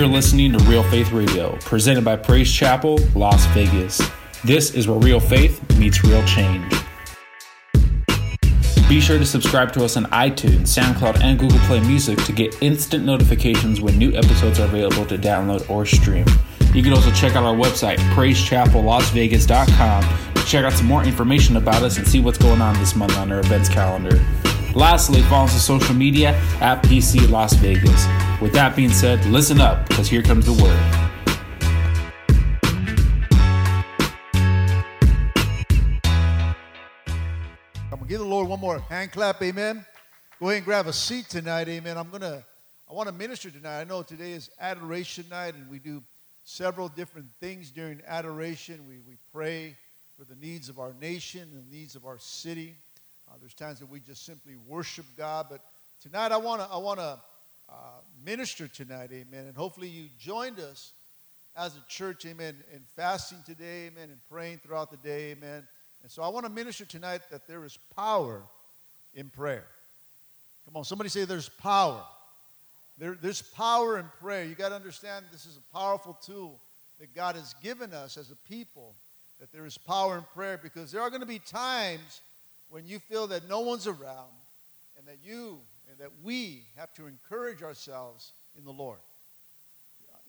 You're listening to Real Faith Radio, presented by Praise Chapel, Las Vegas. This is where real faith meets real change. Be sure to subscribe to us on iTunes, SoundCloud, and Google Play Music to get instant notifications when new episodes are available to download or stream. You can also check out our website, praisechapellasvegas.com, to check out some more information about us and see what's going on this month on our events calendar. Lastly, follow us on social media at PC Las Vegas. With that being said, listen up, because here comes the word. I'm gonna give the Lord one more hand clap, amen. Go ahead and grab a seat tonight, amen. I'm gonna, I want to minister tonight. I know today is adoration night, and we do several different things during adoration. We, we pray for the needs of our nation and the needs of our city. Uh, there's times that we just simply worship God, but tonight I want to I want to uh, minister tonight, amen. And hopefully you joined us as a church, amen, in fasting today, amen, and praying throughout the day, amen. And so I want to minister tonight that there is power in prayer. Come on, somebody say there's power. There, there's power in prayer. You got to understand this is a powerful tool that God has given us as a people, that there is power in prayer because there are going to be times when you feel that no one's around and that you that we have to encourage ourselves in the Lord.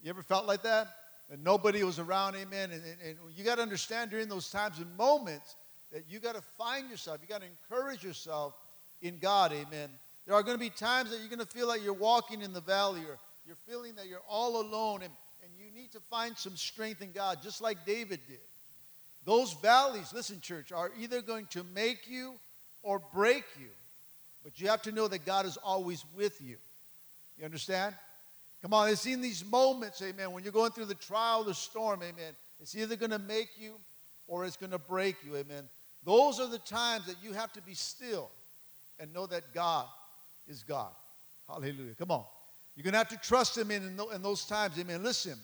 You ever felt like that? That nobody was around, amen. And, and, and you got to understand during those times and moments that you got to find yourself, you got to encourage yourself in God, amen. There are going to be times that you're going to feel like you're walking in the valley or you're feeling that you're all alone and, and you need to find some strength in God, just like David did. Those valleys, listen, church, are either going to make you or break you. But you have to know that God is always with you. You understand? Come on, it's in these moments, amen, when you're going through the trial, the storm, amen. It's either going to make you or it's going to break you, amen. Those are the times that you have to be still and know that God is God. Hallelujah. Come on. You're going to have to trust Him in, in those times, amen. Listen,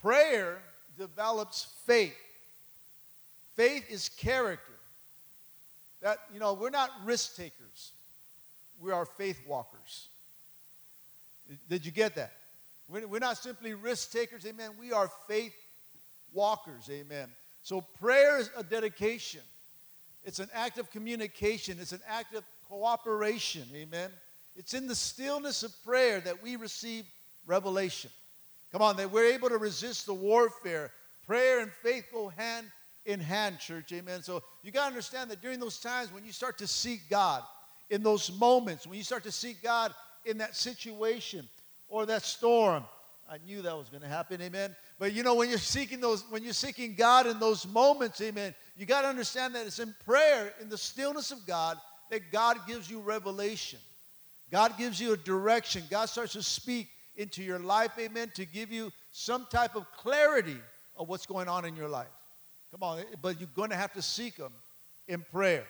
prayer develops faith. Faith is character. That, you know, we're not risk takers, we are faith walkers. Did you get that? We're not simply risk takers, amen. We are faith walkers, amen. So prayer is a dedication. It's an act of communication. It's an act of cooperation, amen. It's in the stillness of prayer that we receive revelation. Come on, that we're able to resist the warfare. Prayer and faith go hand in hand, church. Amen. So you got to understand that during those times when you start to seek God, in those moments, when you start to seek God in that situation or that storm, I knew that was going to happen. Amen. But you know, when you're seeking those, when you're seeking God in those moments, amen, you got to understand that it's in prayer, in the stillness of God, that God gives you revelation. God gives you a direction. God starts to speak into your life, amen, to give you some type of clarity of what's going on in your life. Come on, eh, but you're going to have to seek Him in prayer.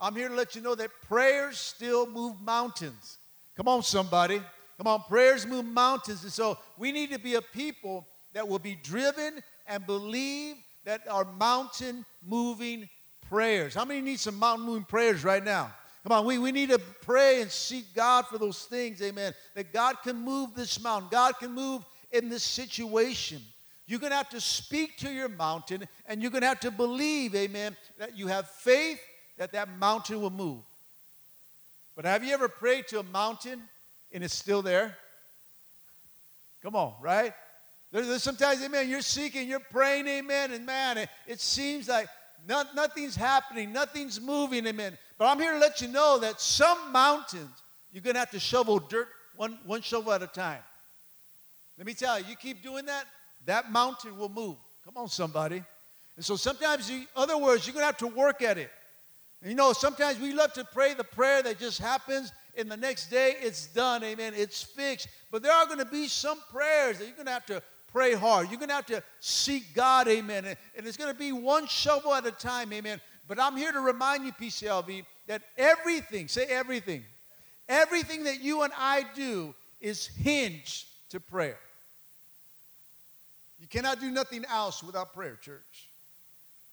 I'm here to let you know that prayers still move mountains. Come on, somebody. Come on, prayers move mountains. And so we need to be a people that will be driven and believe that our mountain moving prayers. How many need some mountain moving prayers right now? Come on, we, we need to pray and seek God for those things, amen. That God can move this mountain, God can move in this situation. You're going to have to speak to your mountain and you're going to have to believe, amen, that you have faith that that mountain will move. But have you ever prayed to a mountain and it's still there? Come on, right? There's, there's sometimes, amen, you're seeking, you're praying, amen, and man, it, it seems like not, nothing's happening, nothing's moving, amen. But I'm here to let you know that some mountains, you're going to have to shovel dirt one, one shovel at a time. Let me tell you, you keep doing that, that mountain will move. Come on, somebody. And so sometimes, you, other words, you're going to have to work at it. You know, sometimes we love to pray the prayer that just happens, and the next day it's done. Amen. It's fixed. But there are going to be some prayers that you're going to have to pray hard. You're going to have to seek God. Amen. And, and it's going to be one shovel at a time. Amen. But I'm here to remind you, PCLV, that everything, say everything, everything that you and I do is hinged to prayer. You cannot do nothing else without prayer, church.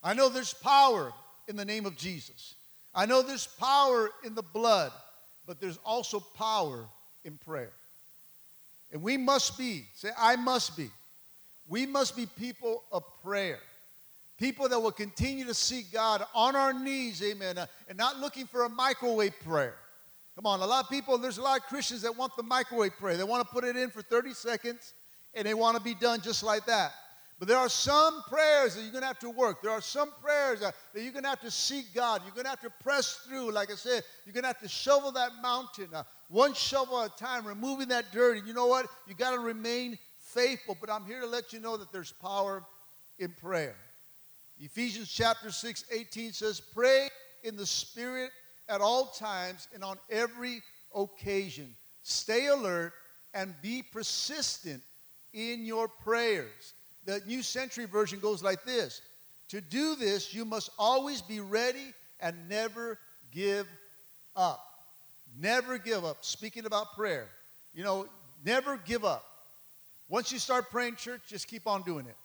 I know there's power in the name of Jesus. I know there's power in the blood, but there's also power in prayer. And we must be, say, I must be. We must be people of prayer. People that will continue to seek God on our knees, amen, uh, and not looking for a microwave prayer. Come on, a lot of people, there's a lot of Christians that want the microwave prayer. They want to put it in for 30 seconds and they want to be done just like that. But there are some prayers that you're going to have to work. There are some prayers that, that you're going to have to seek God. You're going to have to press through. Like I said, you're going to have to shovel that mountain uh, one shovel at a time, removing that dirt. And you know what? You got to remain faithful. But I'm here to let you know that there's power in prayer. Ephesians chapter 6, 18 says, Pray in the Spirit at all times and on every occasion. Stay alert and be persistent in your prayers the New Century Version goes like this To do this, you must always be ready and never give up. Never give up. Speaking about prayer, you know, never give up. Once you start praying, church, just keep on doing it.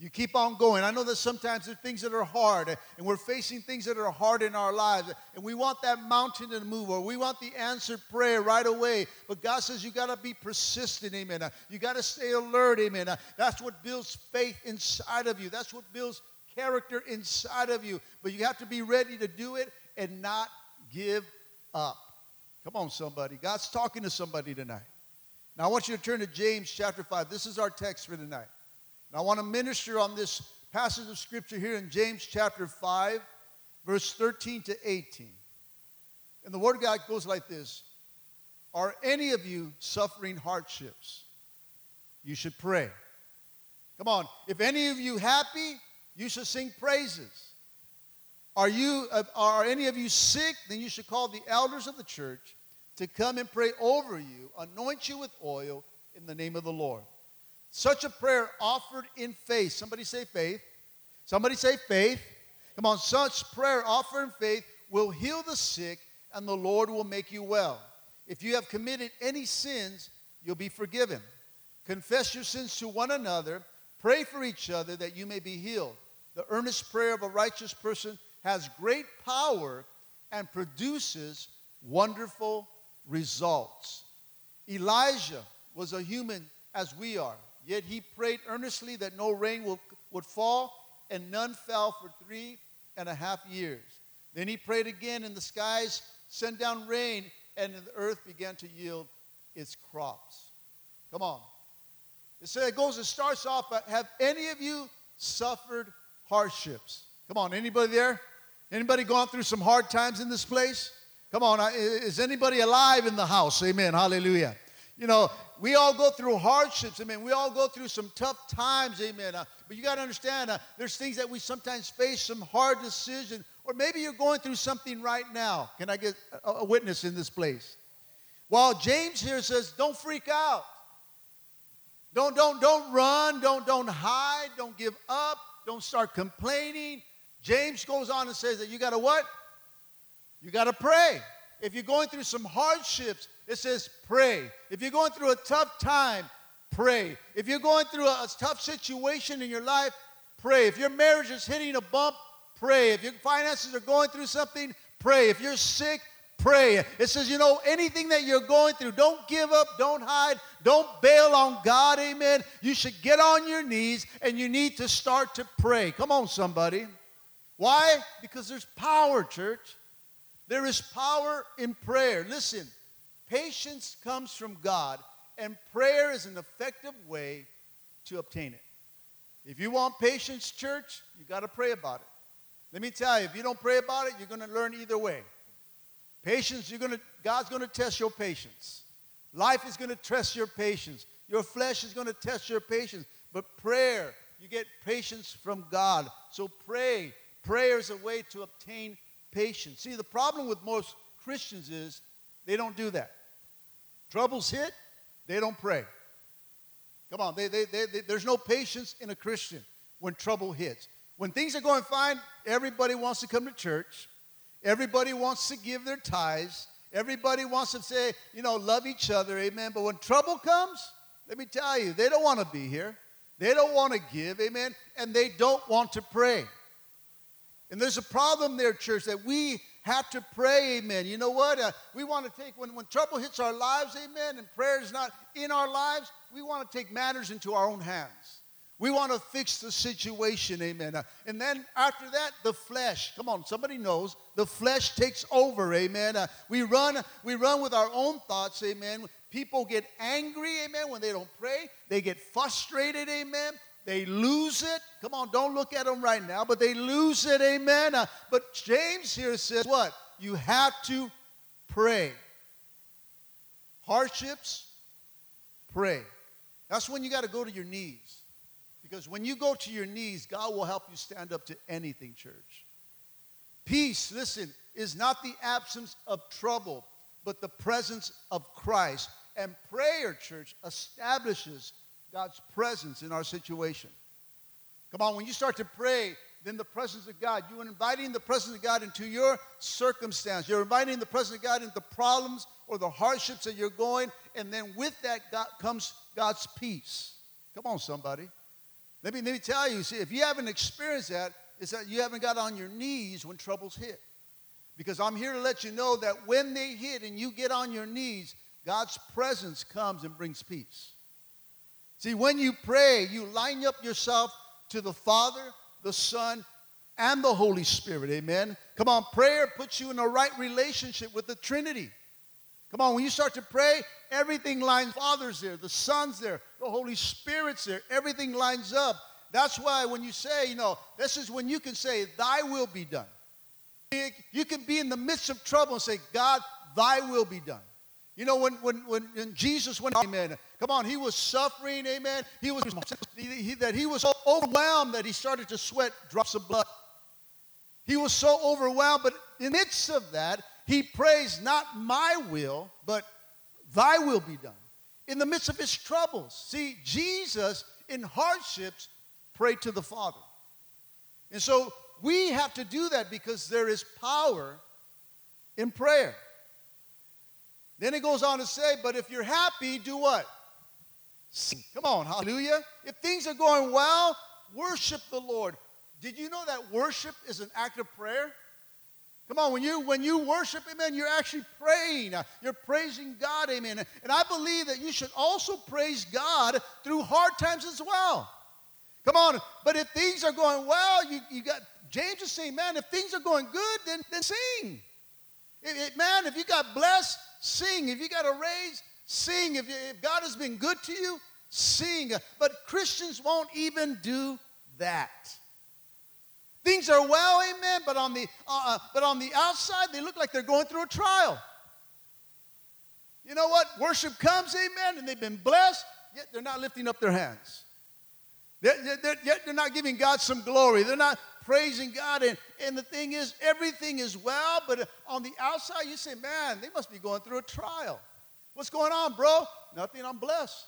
You keep on going. I know that sometimes there are things that are hard, and we're facing things that are hard in our lives, and we want that mountain to move, or we want the answered prayer right away. But God says you got to be persistent, amen. You got to stay alert, amen. That's what builds faith inside of you, that's what builds character inside of you. But you have to be ready to do it and not give up. Come on, somebody. God's talking to somebody tonight. Now, I want you to turn to James chapter 5. This is our text for tonight. And I want to minister on this passage of scripture here in James chapter 5, verse 13 to 18. And the word of God goes like this Are any of you suffering hardships? You should pray. Come on. If any of you happy, you should sing praises. Are you are any of you sick? Then you should call the elders of the church to come and pray over you, anoint you with oil in the name of the Lord. Such a prayer offered in faith. Somebody say faith. Somebody say faith. Come on, such prayer offered in faith will heal the sick and the Lord will make you well. If you have committed any sins, you'll be forgiven. Confess your sins to one another. Pray for each other that you may be healed. The earnest prayer of a righteous person has great power and produces wonderful results. Elijah was a human as we are. Yet he prayed earnestly that no rain will, would fall, and none fell for three and a half years. Then he prayed again, and the skies sent down rain, and the earth began to yield its crops. Come on. It says it goes, it starts off, have any of you suffered hardships? Come on, anybody there? Anybody gone through some hard times in this place? Come on, is anybody alive in the house? Amen. Hallelujah. You know, we all go through hardships. Amen. We all go through some tough times. Amen. Uh, but you got to understand, uh, there's things that we sometimes face, some hard decisions, or maybe you're going through something right now. Can I get a, a witness in this place? Well, James here says, don't freak out. Don't, don't, don't run. Don't, don't hide. Don't give up. Don't start complaining. James goes on and says that you got to what? You got to pray. If you're going through some hardships, it says pray. If you're going through a tough time, pray. If you're going through a, a tough situation in your life, pray. If your marriage is hitting a bump, pray. If your finances are going through something, pray. If you're sick, pray. It says, you know, anything that you're going through, don't give up, don't hide, don't bail on God, amen. You should get on your knees and you need to start to pray. Come on, somebody. Why? Because there's power, church. There is power in prayer. Listen, Patience comes from God, and prayer is an effective way to obtain it. If you want patience, church, you got to pray about it. Let me tell you, if you don't pray about it, you're going to learn either way. Patience, you're going to God's going to test your patience. Life is going to test your patience. Your flesh is going to test your patience. But prayer, you get patience from God. So pray. Prayer is a way to obtain patience. See, the problem with most Christians is they don't do that. Troubles hit, they don't pray. Come on, they, they, they, there's no patience in a Christian when trouble hits. When things are going fine, everybody wants to come to church. Everybody wants to give their tithes. Everybody wants to say, you know, love each other, amen. But when trouble comes, let me tell you, they don't want to be here. They don't want to give, amen. And they don't want to pray. And there's a problem there, church, that we have to pray, amen. You know what? Uh, we want to take, when, when trouble hits our lives, amen, and prayer is not in our lives, we want to take matters into our own hands. We want to fix the situation, amen. Uh, and then after that, the flesh. Come on, somebody knows the flesh takes over, amen. Uh, we run, we run with our own thoughts, amen. People get angry, amen, when they don't pray. They get frustrated, amen. They lose it. Come on, don't look at them right now, but they lose it, amen. Uh, but James here says what? You have to pray. Hardships, pray. That's when you got to go to your knees. Because when you go to your knees, God will help you stand up to anything, church. Peace, listen, is not the absence of trouble, but the presence of Christ. And prayer, church, establishes God's presence in our situation. Come on, when you start to pray, then the presence of God, you're inviting the presence of God into your circumstance. You're inviting the presence of God into the problems or the hardships that you're going, and then with that God, comes God's peace. Come on, somebody. Let me, let me tell you, see, if you haven't experienced that, it's that you haven't got on your knees when troubles hit. Because I'm here to let you know that when they hit and you get on your knees, God's presence comes and brings peace. See, when you pray, you line up yourself to the Father, the Son, and the Holy Spirit. Amen. Come on, prayer puts you in a right relationship with the Trinity. Come on, when you start to pray, everything lines. Father's there, the Son's there, the Holy Spirit's there. Everything lines up. That's why when you say, you know, this is when you can say, Thy will be done. You can be in the midst of trouble and say, God, Thy will be done. You know, when, when, when, Jesus went, amen, come on, he was suffering, amen. He was, he, that he was so overwhelmed that he started to sweat drops of blood. He was so overwhelmed, but in the midst of that, he prays, Not my will, but thy will be done. In the midst of his troubles. See, Jesus in hardships prayed to the Father. And so we have to do that because there is power in prayer. Then it goes on to say, But if you're happy, do what? Sing. Come on, hallelujah. If things are going well, worship the Lord. Did you know that worship is an act of prayer? Come on, when you when you worship, amen, you're actually praying. You're praising God, amen. And I believe that you should also praise God through hard times as well. Come on, but if things are going well, you, you got James is saying, man, if things are going good, then, then sing. If, if, man, if you got blessed, sing. If you got a raise, sing. If, you, if God has been good to you, sing. But Christians won't even do that. Things are well, amen, but on the, uh, uh, but on the outside, they look like they're going through a trial. You know what? Worship comes, amen, and they've been blessed, yet they're not lifting up their hands. They're, they're, yet they're not giving God some glory. They're not praising God. And, and the thing is, everything is well, but on the outside, you say, man, they must be going through a trial. What's going on, bro? Nothing, I'm blessed.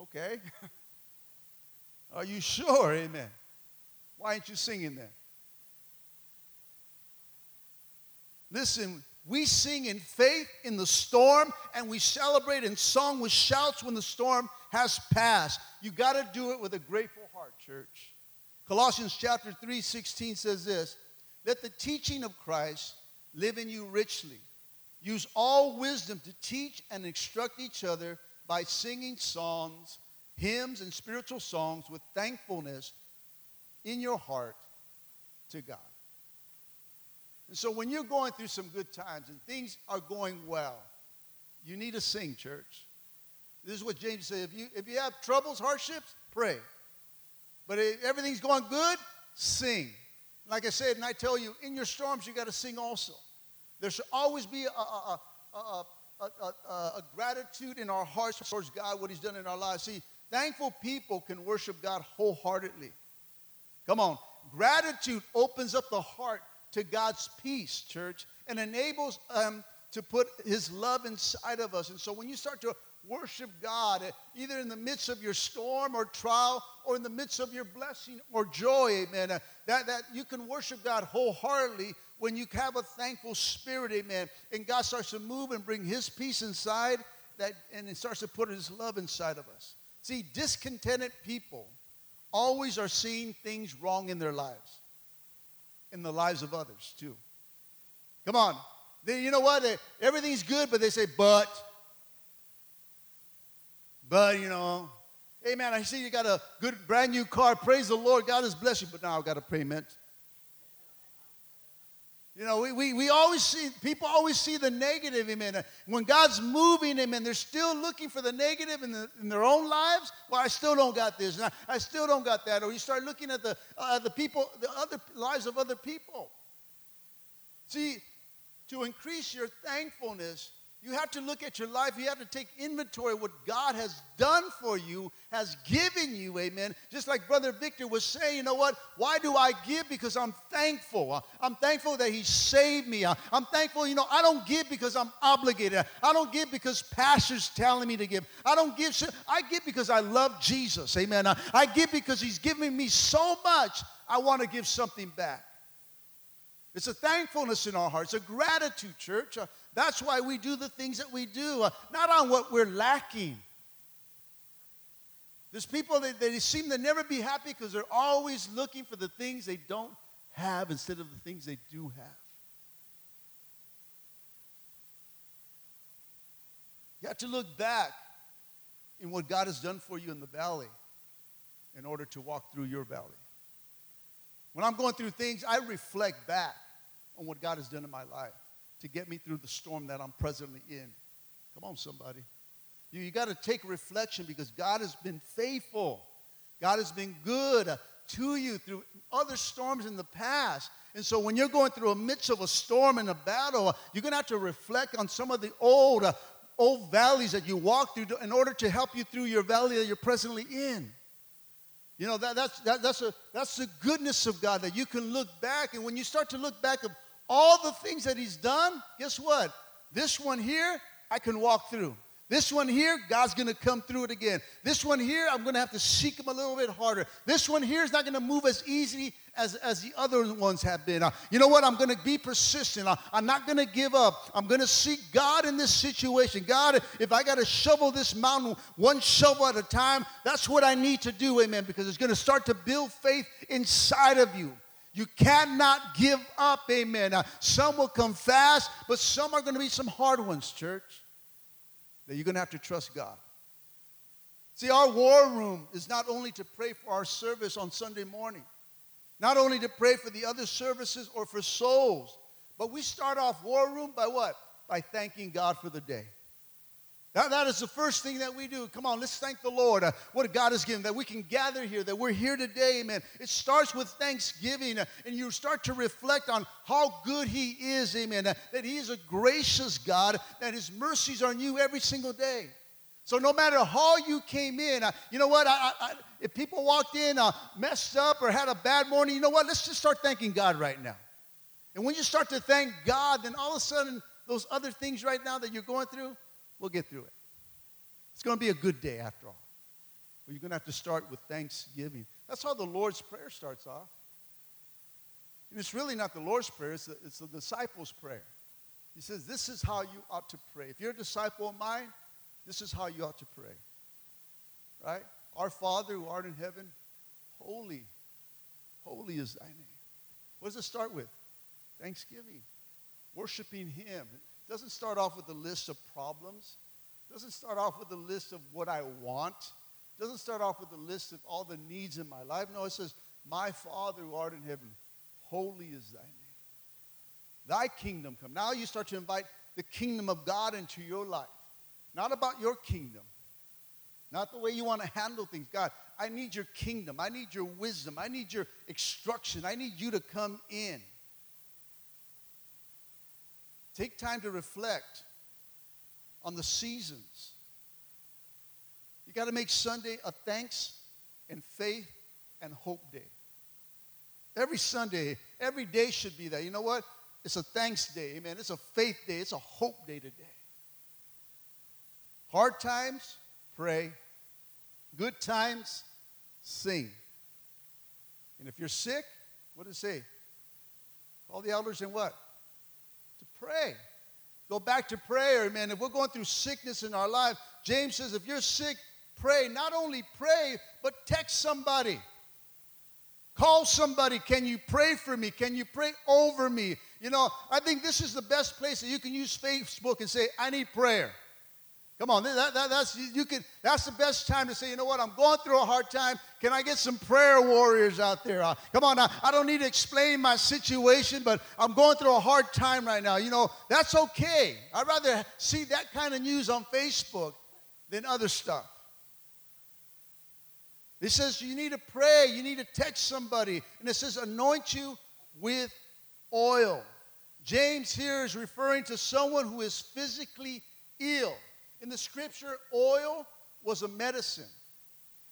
Okay. Are you sure? Amen. Why aren't you singing then? Listen, we sing in faith in the storm and we celebrate in song with shouts when the storm has passed. You got to do it with a grateful heart, church. Colossians chapter 3 16 says this Let the teaching of Christ live in you richly. Use all wisdom to teach and instruct each other by singing songs, hymns, and spiritual songs with thankfulness in your heart to God. And so when you're going through some good times and things are going well, you need to sing, church. This is what James said. If you, if you have troubles, hardships, pray. But if everything's going good, sing. Like I said, and I tell you, in your storms, you got to sing also. There should always be a, a, a, a, gratitude in our hearts towards God, what He's done in our lives. See, thankful people can worship God wholeheartedly. Come on. Gratitude opens up the heart to God's peace, church, and enables um, to put His love inside of us. And so when you start to worship God, eh, either in the midst of your storm or trial, or in the midst of your blessing or joy, amen, that, that you can worship God wholeheartedly when you have a thankful spirit, amen, and God starts to move and bring His peace inside, that, and it starts to put His love inside of us. See, discontented people always are seeing things wrong in their lives, in the lives of others too. Come on. You know what? Everything's good, but they say, but. But, you know, hey man, I see you got a good brand new car. Praise the Lord. God has blessed you, but now I've got a payment. You know, we, we, we always see, people always see the negative, amen. When God's moving, amen, they're still looking for the negative in, the, in their own lives. Well, I still don't got this, and I, I still don't got that. Or you start looking at the, uh, the people, the other lives of other people. See, to increase your thankfulness, you have to look at your life. You have to take inventory what God has done for you, has given you, amen. Just like Brother Victor was saying, you know what? Why do I give? Because I'm thankful. Uh, I'm thankful that He saved me. Uh, I'm thankful, you know, I don't give because I'm obligated. I don't give because pastor's telling me to give. I don't give, I give because I love Jesus, amen. Uh, I give because He's given me so much, I want to give something back. It's a thankfulness in our hearts, a gratitude, church. Uh, that's why we do the things that we do, uh, not on what we're lacking. There's people that they seem to never be happy because they're always looking for the things they don't have instead of the things they do have. You have to look back in what God has done for you in the valley in order to walk through your valley. When I'm going through things, I reflect back on what God has done in my life to get me through the storm that I'm presently in. Come on, somebody. You, you got to take reflection because God has been faithful. God has been good to you through other storms in the past. And so when you're going through a midst of a storm and a battle, you're going to have to reflect on some of the old, uh, old valleys that you walked through in order to help you through your valley that you're presently in. You know, that, that's, that, that's, a, that's the goodness of God that you can look back. And when you start to look back of all the things that He's done, guess what? This one here, I can walk through. This one here, God's gonna come through it again. This one here, I'm gonna have to seek Him a little bit harder. This one here is not gonna move as easy as, as the other ones have been. Uh, you know what? I'm gonna be persistent. Uh, I'm not gonna give up. I'm gonna seek God in this situation. God, if I gotta shovel this mountain one shovel at a time, that's what I need to do, amen, because it's gonna start to build faith inside of you. You cannot give up, amen. Now, some will come fast, but some are going to be some hard ones, church that you're going to have to trust God. See, our war room is not only to pray for our service on Sunday morning, not only to pray for the other services or for souls, but we start off war room by what? By thanking God for the day. That, that is the first thing that we do. Come on, let's thank the Lord. Uh, what God has given, that we can gather here, that we're here today, amen. It starts with thanksgiving, uh, and you start to reflect on how good He is, amen. Uh, that He is a gracious God, that His mercies are new every single day. So no matter how you came in, uh, you know what? I, I, if people walked in uh, messed up or had a bad morning, you know what? Let's just start thanking God right now. And when you start to thank God, then all of a sudden, those other things right now that you're going through, We'll get through it. It's going to be a good day after all. But you're going to have to start with thanksgiving. That's how the Lord's Prayer starts off. And it's really not the Lord's Prayer, it's the, it's the disciples' prayer. He says, This is how you ought to pray. If you're a disciple of mine, this is how you ought to pray. Right? Our Father who art in heaven, holy, holy is thy name. What does it start with? Thanksgiving, worshiping Him, doesn't start off with a list of problems. Doesn't start off with a list of what I want. Doesn't start off with a list of all the needs in my life. No, it says, My Father who art in heaven, holy is thy name. Thy kingdom come. Now you start to invite the kingdom of God into your life. Not about your kingdom, not the way you want to handle things. God, I need your kingdom. I need your wisdom. I need your instruction. I need you to come in. Take time to reflect on the seasons. You got to make Sunday a thanks and faith and hope day. Every Sunday, every day should be that. You know what? It's a thanks day, amen. It's a faith day, it's a hope day today. Hard times, pray. Good times, sing. And if you're sick, what does it say? Call the elders and what? Pray. Go back to prayer, man. If we're going through sickness in our life, James says, if you're sick, pray. Not only pray, but text somebody. Call somebody. Can you pray for me? Can you pray over me? You know, I think this is the best place that you can use Facebook and say, I need prayer. Come on, that, that, that's you can. That's the best time to say, you know what? I'm going through a hard time. Can I get some prayer warriors out there? Uh, come on, I, I don't need to explain my situation, but I'm going through a hard time right now. You know, that's okay. I'd rather see that kind of news on Facebook than other stuff. It says you need to pray, you need to text somebody, and it says anoint you with oil. James here is referring to someone who is physically ill. In the scripture, oil was a medicine.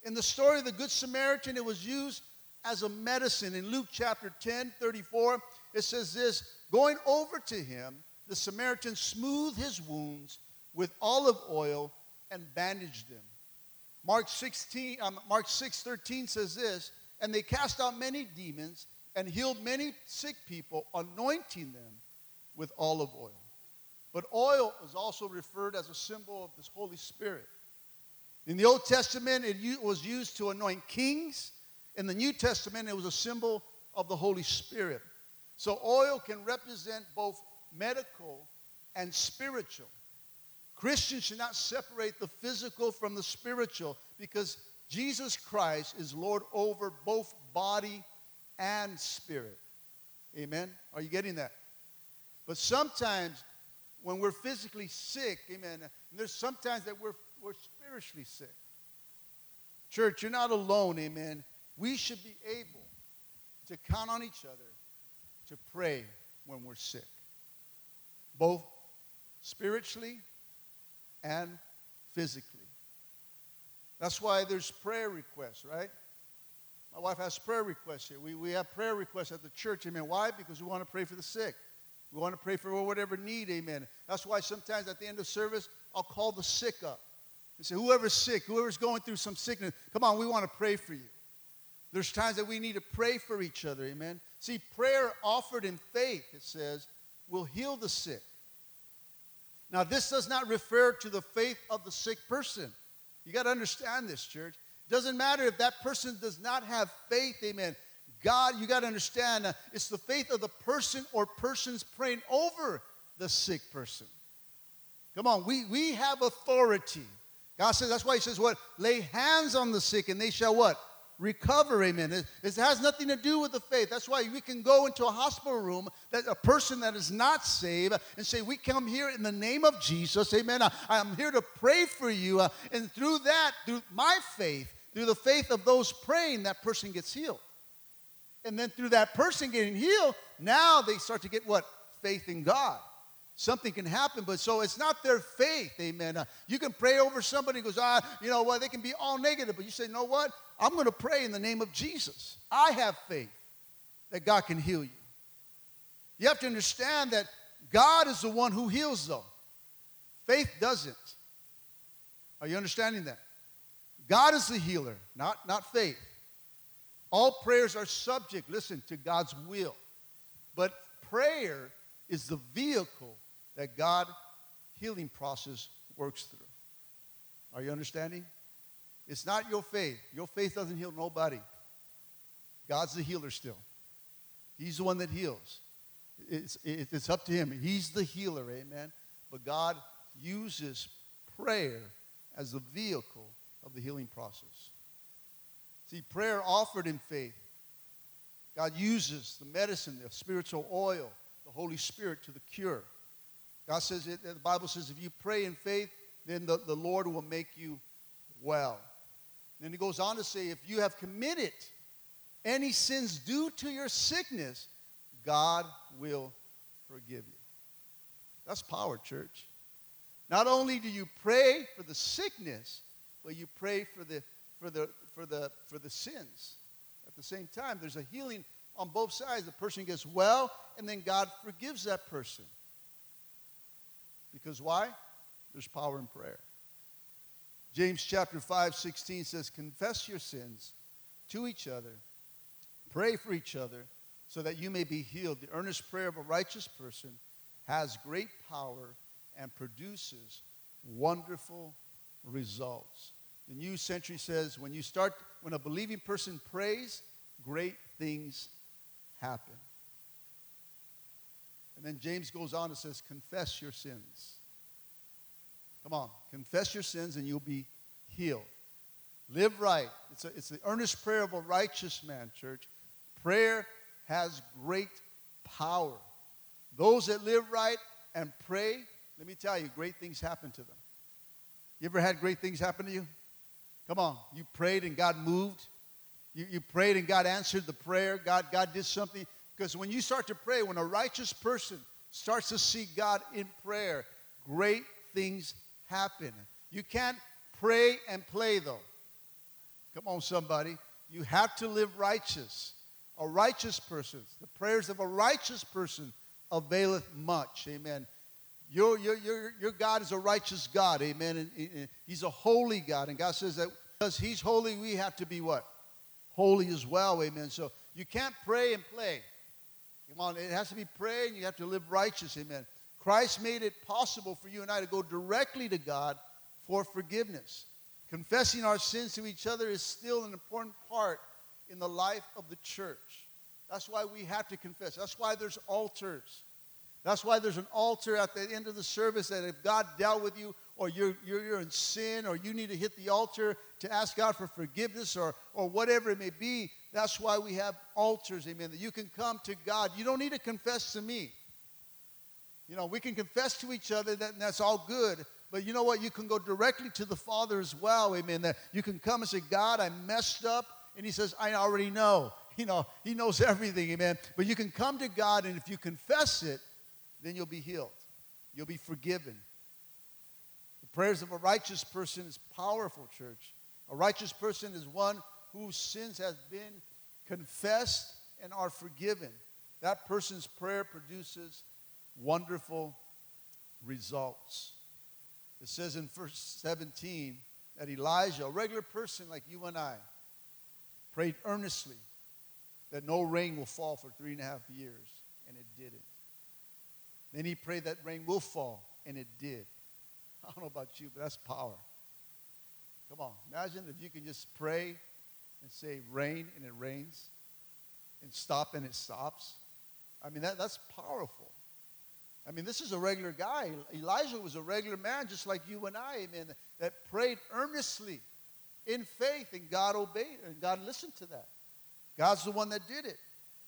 In the story of the Good Samaritan, it was used as a medicine. In Luke chapter 10, 34, it says this Going over to him, the Samaritan smoothed his wounds with olive oil and bandaged them. Mark 16, um, Mark 6, 13 says this, and they cast out many demons and healed many sick people, anointing them with olive oil. But oil is also referred as a symbol of this Holy Spirit. In the Old Testament, it was used to anoint kings. In the New Testament, it was a symbol of the Holy Spirit. So oil can represent both medical and spiritual. Christians should not separate the physical from the spiritual because Jesus Christ is Lord over both body and spirit. Amen? Are you getting that? But sometimes when we're physically sick, amen, and there's sometimes that we're, we're spiritually sick. Church, you're not alone, amen. We should be able to count on each other to pray when we're sick, both spiritually and physically. That's why there's prayer requests, right? My wife has prayer requests here. We, we have prayer requests at the church. Amen. Why? Because we want to pray for the sick. We want to pray for whatever need, amen. That's why sometimes at the end of service, I'll call the sick up and say, whoever's sick, whoever's going through some sickness, come on, we want to pray for you. There's times that we need to pray for each other, amen. See, prayer offered in faith, it says, will heal the sick. Now, this does not refer to the faith of the sick person. You got to understand this, church. It doesn't matter if that person does not have faith, amen. God, you got to understand, uh, it's the faith of the person or persons praying over the sick person. Come on, we, we have authority. God says, that's why He says, what? Lay hands on the sick and they shall what? Recover, amen. It, it has nothing to do with the faith. That's why we can go into a hospital room, that a person that is not saved, and say, We come here in the name of Jesus, amen. I, I'm here to pray for you. Uh, and through that, through my faith, through the faith of those praying, that person gets healed. And then through that person getting healed, now they start to get what? Faith in God. Something can happen, but so it's not their faith, amen. Uh, you can pray over somebody who goes, ah, you know what, they can be all negative, but you say, you know what? I'm going to pray in the name of Jesus. I have faith that God can heal you. You have to understand that God is the one who heals, though. Faith doesn't. Are you understanding that? God is the healer, not, not faith. All prayers are subject, listen, to God's will. But prayer is the vehicle that God healing process works through. Are you understanding? It's not your faith. Your faith doesn't heal nobody. God's the healer still. He's the one that heals. It's, it's up to him. He's the healer, amen. But God uses prayer as the vehicle of the healing process. See, prayer offered in faith. God uses the medicine, the spiritual oil, the Holy Spirit to the cure. God says, it, the Bible says, if you pray in faith, then the, the Lord will make you well. then he goes on to say, if you have committed any sins due to your sickness, God will forgive you. That's power, church. Not only do you pray for the sickness, but you pray for the, for the, for the, for the sins. At the same time, there's a healing on both sides. The person gets well, and then God forgives that person. Because why? There's power in prayer. James chapter 5, 16 says, Confess your sins to each other, pray for each other, so that you may be healed. The earnest prayer of a righteous person has great power and produces wonderful results. The New Century says when you start, when a believing person prays, great things happen. And then James goes on and says, confess your sins. Come on, confess your sins and you'll be healed. Live right. It's, a, it's the earnest prayer of a righteous man, church. Prayer has great power. Those that live right and pray, let me tell you, great things happen to them. You ever had great things happen to you? Come on, you prayed and God moved. You, you prayed and God answered the prayer. God, God did something. Because when you start to pray, when a righteous person starts to seek God in prayer, great things happen. You can't pray and play, though. Come on, somebody. You have to live righteous. A righteous person, the prayers of a righteous person availeth much. Amen. Your, your, your, your God is a righteous God. Amen. And, and he's a holy God. And God says that because He's holy, we have to be what? Holy as well. Amen. So you can't pray and play. Come on, it has to be praying. You have to live righteous. Amen. Christ made it possible for you and I to go directly to God for forgiveness. Confessing our sins to each other is still an important part in the life of the church. That's why we have to confess. That's why there's altars. That's why there's an altar at the end of the service that if God dealt with you or you're, you're, you're, in sin or you need to hit the altar to ask God for forgiveness or, or whatever it may be, that's why we have altars, amen, that you can come to God. You don't need to confess to me. You know, we can confess to each other, that, and that's all good. But you know what? You can go directly to the Father as well, amen. That you can come and say, God, I messed up. And He says, I already know. You know, He knows everything, amen. But you can come to God, and if you confess it, then you'll be healed. You'll be forgiven. The prayers of a righteous person is powerful, church. A righteous person is one whose sins have been confessed and are forgiven. That person's prayer produces wonderful results. It says in verse 17 that Elijah, a regular person like you and I, prayed earnestly that no rain will fall for three and a half years, and it didn't. Then he prayed that rain will fall, and it did. I don't know about you, but that's power. Come on, imagine if you can just pray and say rain, and it rains, and stop, and it stops. I mean, that, that's powerful. I mean, this is a regular guy. Elijah was a regular man, just like you and I, amen, that prayed earnestly in faith, and God obeyed, and God listened to that. God's the one that did it.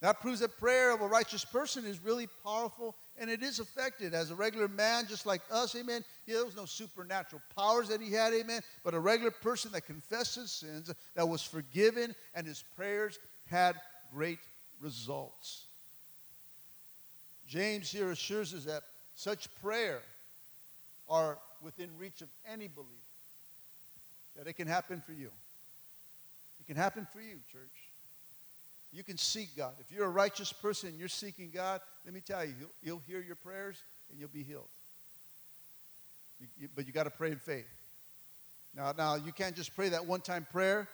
That proves that prayer of a righteous person is really powerful and it is affected as a regular man, just like us, amen. Yeah, there was no supernatural powers that he had, amen. But a regular person that confessed his sins, that was forgiven, and his prayers had great results. James here assures us that such prayer are within reach of any believer. That it can happen for you. It can happen for you, church. You can seek God. If you're a righteous person and you're seeking God, let me tell you, He'll, he'll hear your prayers and you'll be healed. You, you, but you got to pray in faith. Now, now you can't just pray that one-time prayer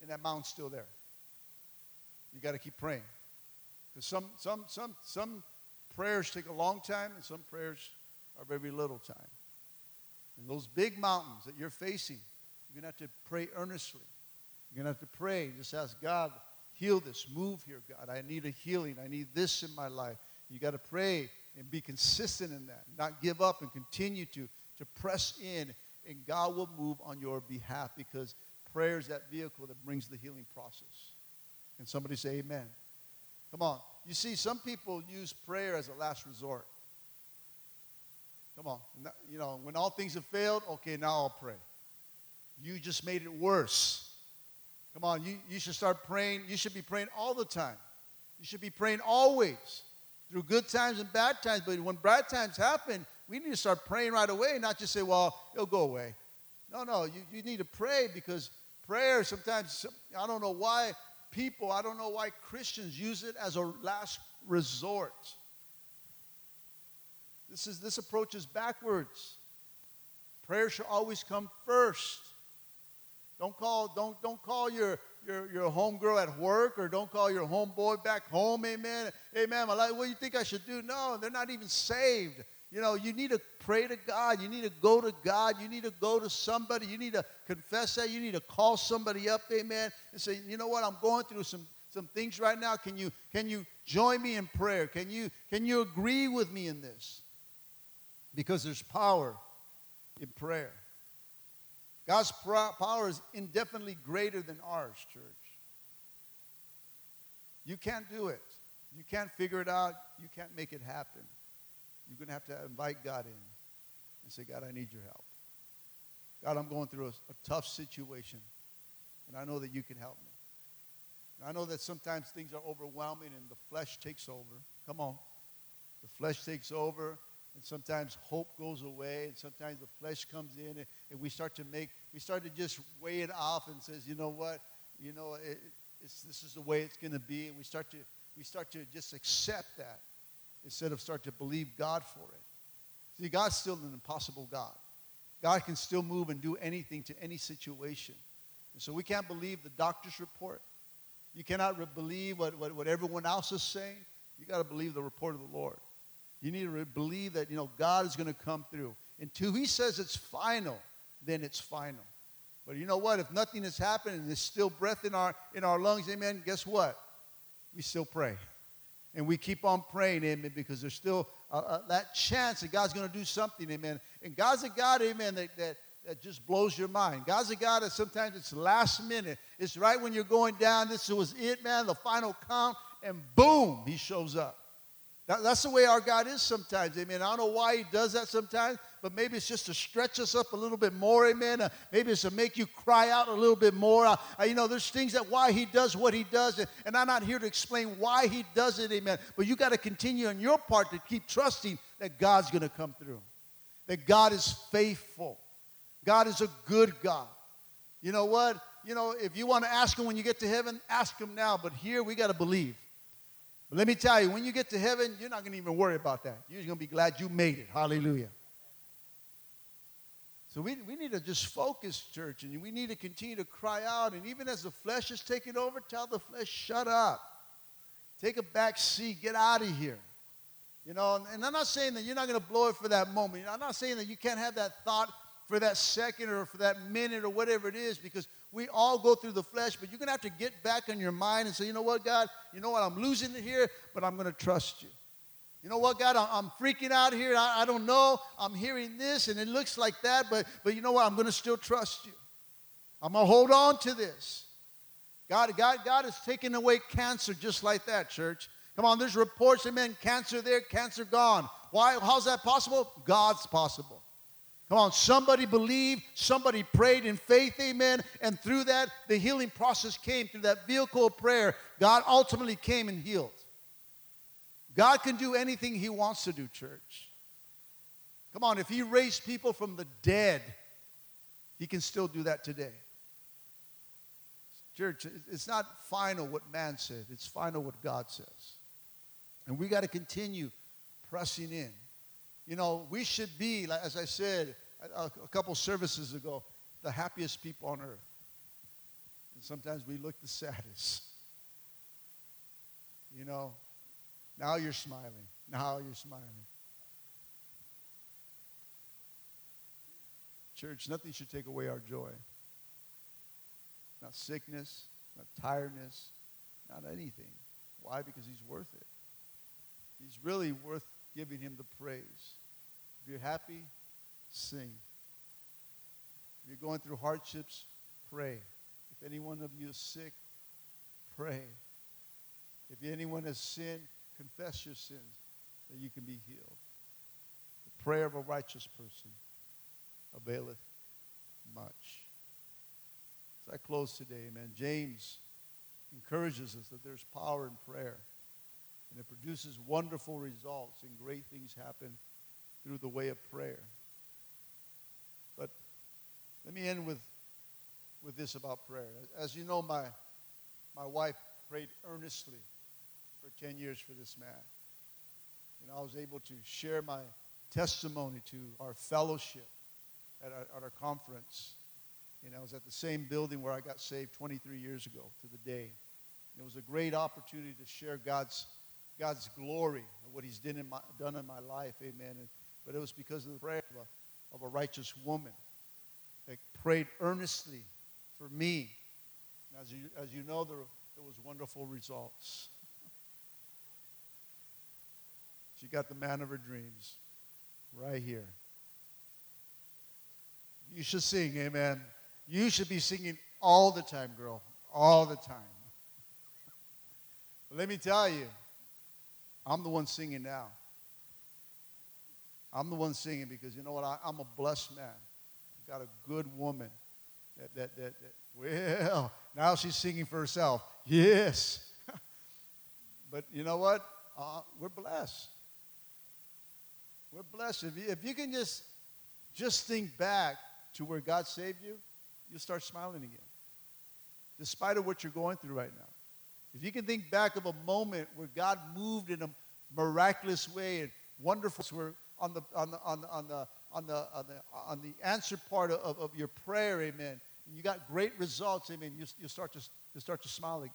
and that mountain's still there. You got to keep praying because some some some some prayers take a long time and some prayers are very little time. And those big mountains that you're facing, you're gonna have to pray earnestly. You're gonna have to pray. Just ask God heal this, move here, God. I need a healing. I need this in my life. You got to pray and be consistent in that, not give up and continue to, to press in, and God will move on your behalf because prayer is that vehicle that brings the healing process. Can somebody say amen? Come on. You see, some people use prayer as a last resort. Come on. You know, when all things have failed, okay, now I'll pray. You just made it worse. Come on, you, you should start praying. You should be praying all the time. You should be praying always through good times and bad times. But when bad times happen, we need to start praying right away, not just say, well, it'll go away. No, no, you, you need to pray because prayer sometimes, I don't know why people, I don't know why Christians use it as a last resort. This, is, this approach is backwards. Prayer should always come first. Don't call, don't, don't call your, your, your homegirl at work or don't call your homeboy back home, amen. Amen. Like, what do you think I should do? No, they're not even saved. You know, you need to pray to God. You need to go to God. You need to go to somebody. You need to confess that. You need to call somebody up, amen, and say, you know what, I'm going through some, some things right now. Can you, can you join me in prayer? Can you, can you agree with me in this? Because there's power in prayer. God's power is indefinitely greater than ours, church. You can't do it. You can't figure it out. You can't make it happen. You're going to have to invite God in and say, God, I need your help. God, I'm going through a, a tough situation, and I know that you can help me. And I know that sometimes things are overwhelming and the flesh takes over. Come on. The flesh takes over, and sometimes hope goes away, and sometimes the flesh comes in, and, and we start to make, we start to just weigh it off and says, you know what, you know, it, this is the way it's going to be, and we start to, we start to just accept that instead of start to believe God for it. See, God's still an impossible God. God can still move and do anything to any situation. And so we can't believe the doctor's report. You cannot re- believe what, what, what everyone else is saying. You got to believe the report of the Lord. You need to re- believe that, you know, God is going to come through. Until he says it's final, then it's final. But you know what? If nothing has happened and there's still breath in our, in our lungs, amen, guess what? We still pray. And we keep on praying, amen, because there's still uh, uh, that chance that God's going to do something, amen. And God's a God, amen, that, that, that just blows your mind. God's a God that sometimes it's last minute. It's right when you're going down. This was it, man, the final count, and boom, he shows up. That, that's the way our God is sometimes, amen. I don't know why he does that sometimes, but maybe it's just to stretch us up a little bit more, amen. Uh, maybe it's to make you cry out a little bit more. Uh, uh, you know, there's things that why he does what he does, and, and I'm not here to explain why he does it, amen. But you got to continue on your part to keep trusting that God's going to come through, that God is faithful. God is a good God. You know what? You know, if you want to ask him when you get to heaven, ask him now. But here we got to believe. But let me tell you, when you get to heaven, you're not going to even worry about that. You're going to be glad you made it. Hallelujah. So we, we need to just focus, church, and we need to continue to cry out. And even as the flesh is taking over, tell the flesh, shut up. Take a back seat. Get out of here. You know, and I'm not saying that you're not going to blow it for that moment. I'm not saying that you can't have that thought for that second or for that minute or whatever it is because we all go through the flesh, but you're going to have to get back in your mind and say, you know what, God, you know what, I'm losing it here, but I'm going to trust you. You know what, God, I'm freaking out here. I, don't know. I'm hearing this and it looks like that, but, but you know what, I'm going to still trust you. I'm going to hold on to this. God, God, God is taking away cancer just like that, church. Come on, there's reports, amen, cancer there, cancer gone. Why? How's that possible? God's possible. Come on, somebody believed, somebody prayed in faith, amen. And through that, the healing process came through that vehicle of prayer. God ultimately came and healed. God can do anything He wants to do, church. Come on, if He raised people from the dead, He can still do that today. Church, it's not final what man said, it's final what God says. And we got to continue pressing in. You know, we should be, as I said a, a couple services ago, the happiest people on earth. And sometimes we look the saddest. You know, now you're smiling. Now you're smiling. Church, nothing should take away our joy. Not sickness, not tiredness, not anything. Why? Because he's worth it. He's really worth giving him the praise. If you're happy, sing. If you're going through hardships, pray. If any one of you is sick, pray. If anyone has sinned, confess your sins that you can be healed. The prayer of a righteous person availeth much. As I close today, amen, James encourages us that there's power in prayer. And it produces wonderful results and great things happen through the way of prayer. But let me end with, with this about prayer. As you know, my, my wife prayed earnestly for 10 years for this man. Know, I was able to share my testimony to our fellowship at our, at our conference. Know, I was at the same building where I got saved 23 years ago to the day. And it was a great opportunity to share God's God's glory and what He's done in my, done in my life. Amen. And, but it was because of the prayer of a, of a righteous woman that prayed earnestly for me. And as you, as you know, there, there was wonderful results. She got the man of her dreams right here. You should sing, amen. You should be singing all the time, girl, all the time. Let me tell you, I'm the one singing now. I'm the one singing because you know what? I, am a blessed man. I've got a good woman. That, that, that, that well, now she's singing for herself. Yes. but you know what? Uh, we're blessed. We're blessed. If you, if you can just, just think back to where God saved you, you'll start smiling again. Despite of what you're going through right now. If you can think back of a moment where God moved in a miraculous way and wonderful, where on the on the on the on the on the on the, on the answer part of, of your prayer, amen. And you got great results, amen. You, you start to you start to smile again.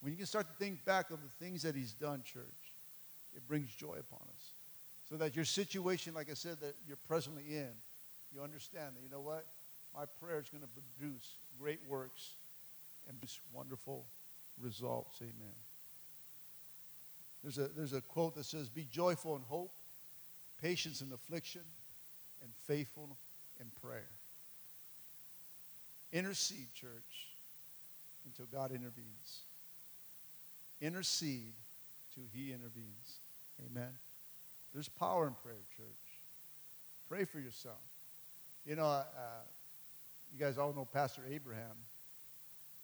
When you can start to think back of the things that He's done, church, it brings joy upon us. So that your situation, like I said, that you're presently in, you understand that, you know what? My prayer is going to produce great works and wonderful results. Amen. There's a, there's a quote that says, Be joyful in hope, patience in affliction, and faithful in prayer. Intercede, church, until God intervenes. Intercede till He intervenes. Amen. There's power in prayer, church. Pray for yourself. You know, uh, you guys all know Pastor Abraham.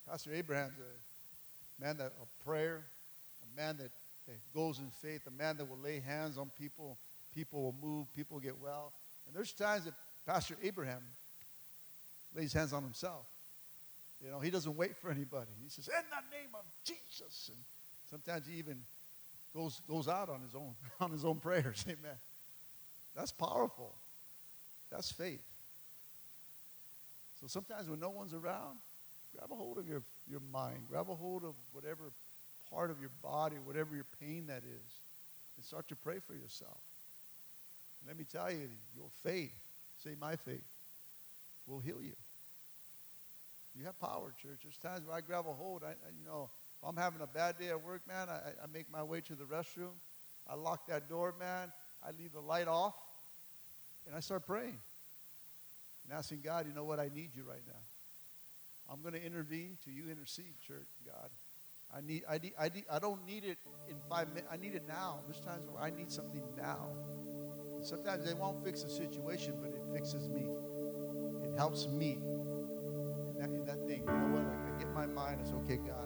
Pastor Abraham's a man that of prayer, a man that, that goes in faith, a man that will lay hands on people, people will move, people get well. And there's times that Pastor Abraham lays hands on himself. You know, he doesn't wait for anybody. He says, In the name of Jesus. And sometimes he even goes, goes out on his own, on his own prayers. Amen. That's powerful. That's faith. So sometimes when no one's around, grab a hold of your, your mind, grab a hold of whatever part of your body, whatever your pain that is, and start to pray for yourself. And let me tell you, your faith, say my faith, will heal you. You have power, church. There's times where I grab a hold. I, I you know, I'm having a bad day at work, man, I, I make my way to the restroom. I lock that door, man. I leave the light off, and I start praying and asking God, you know what? I need you right now. I'm going to intervene to you intercede, church, God. I need, I need, I need, I don't need it in five minutes. I need it now. There's times where I need something now. Sometimes they won't fix the situation, but it fixes me. It helps me in that, that thing. You know what? I, I get my mind. It's okay, God.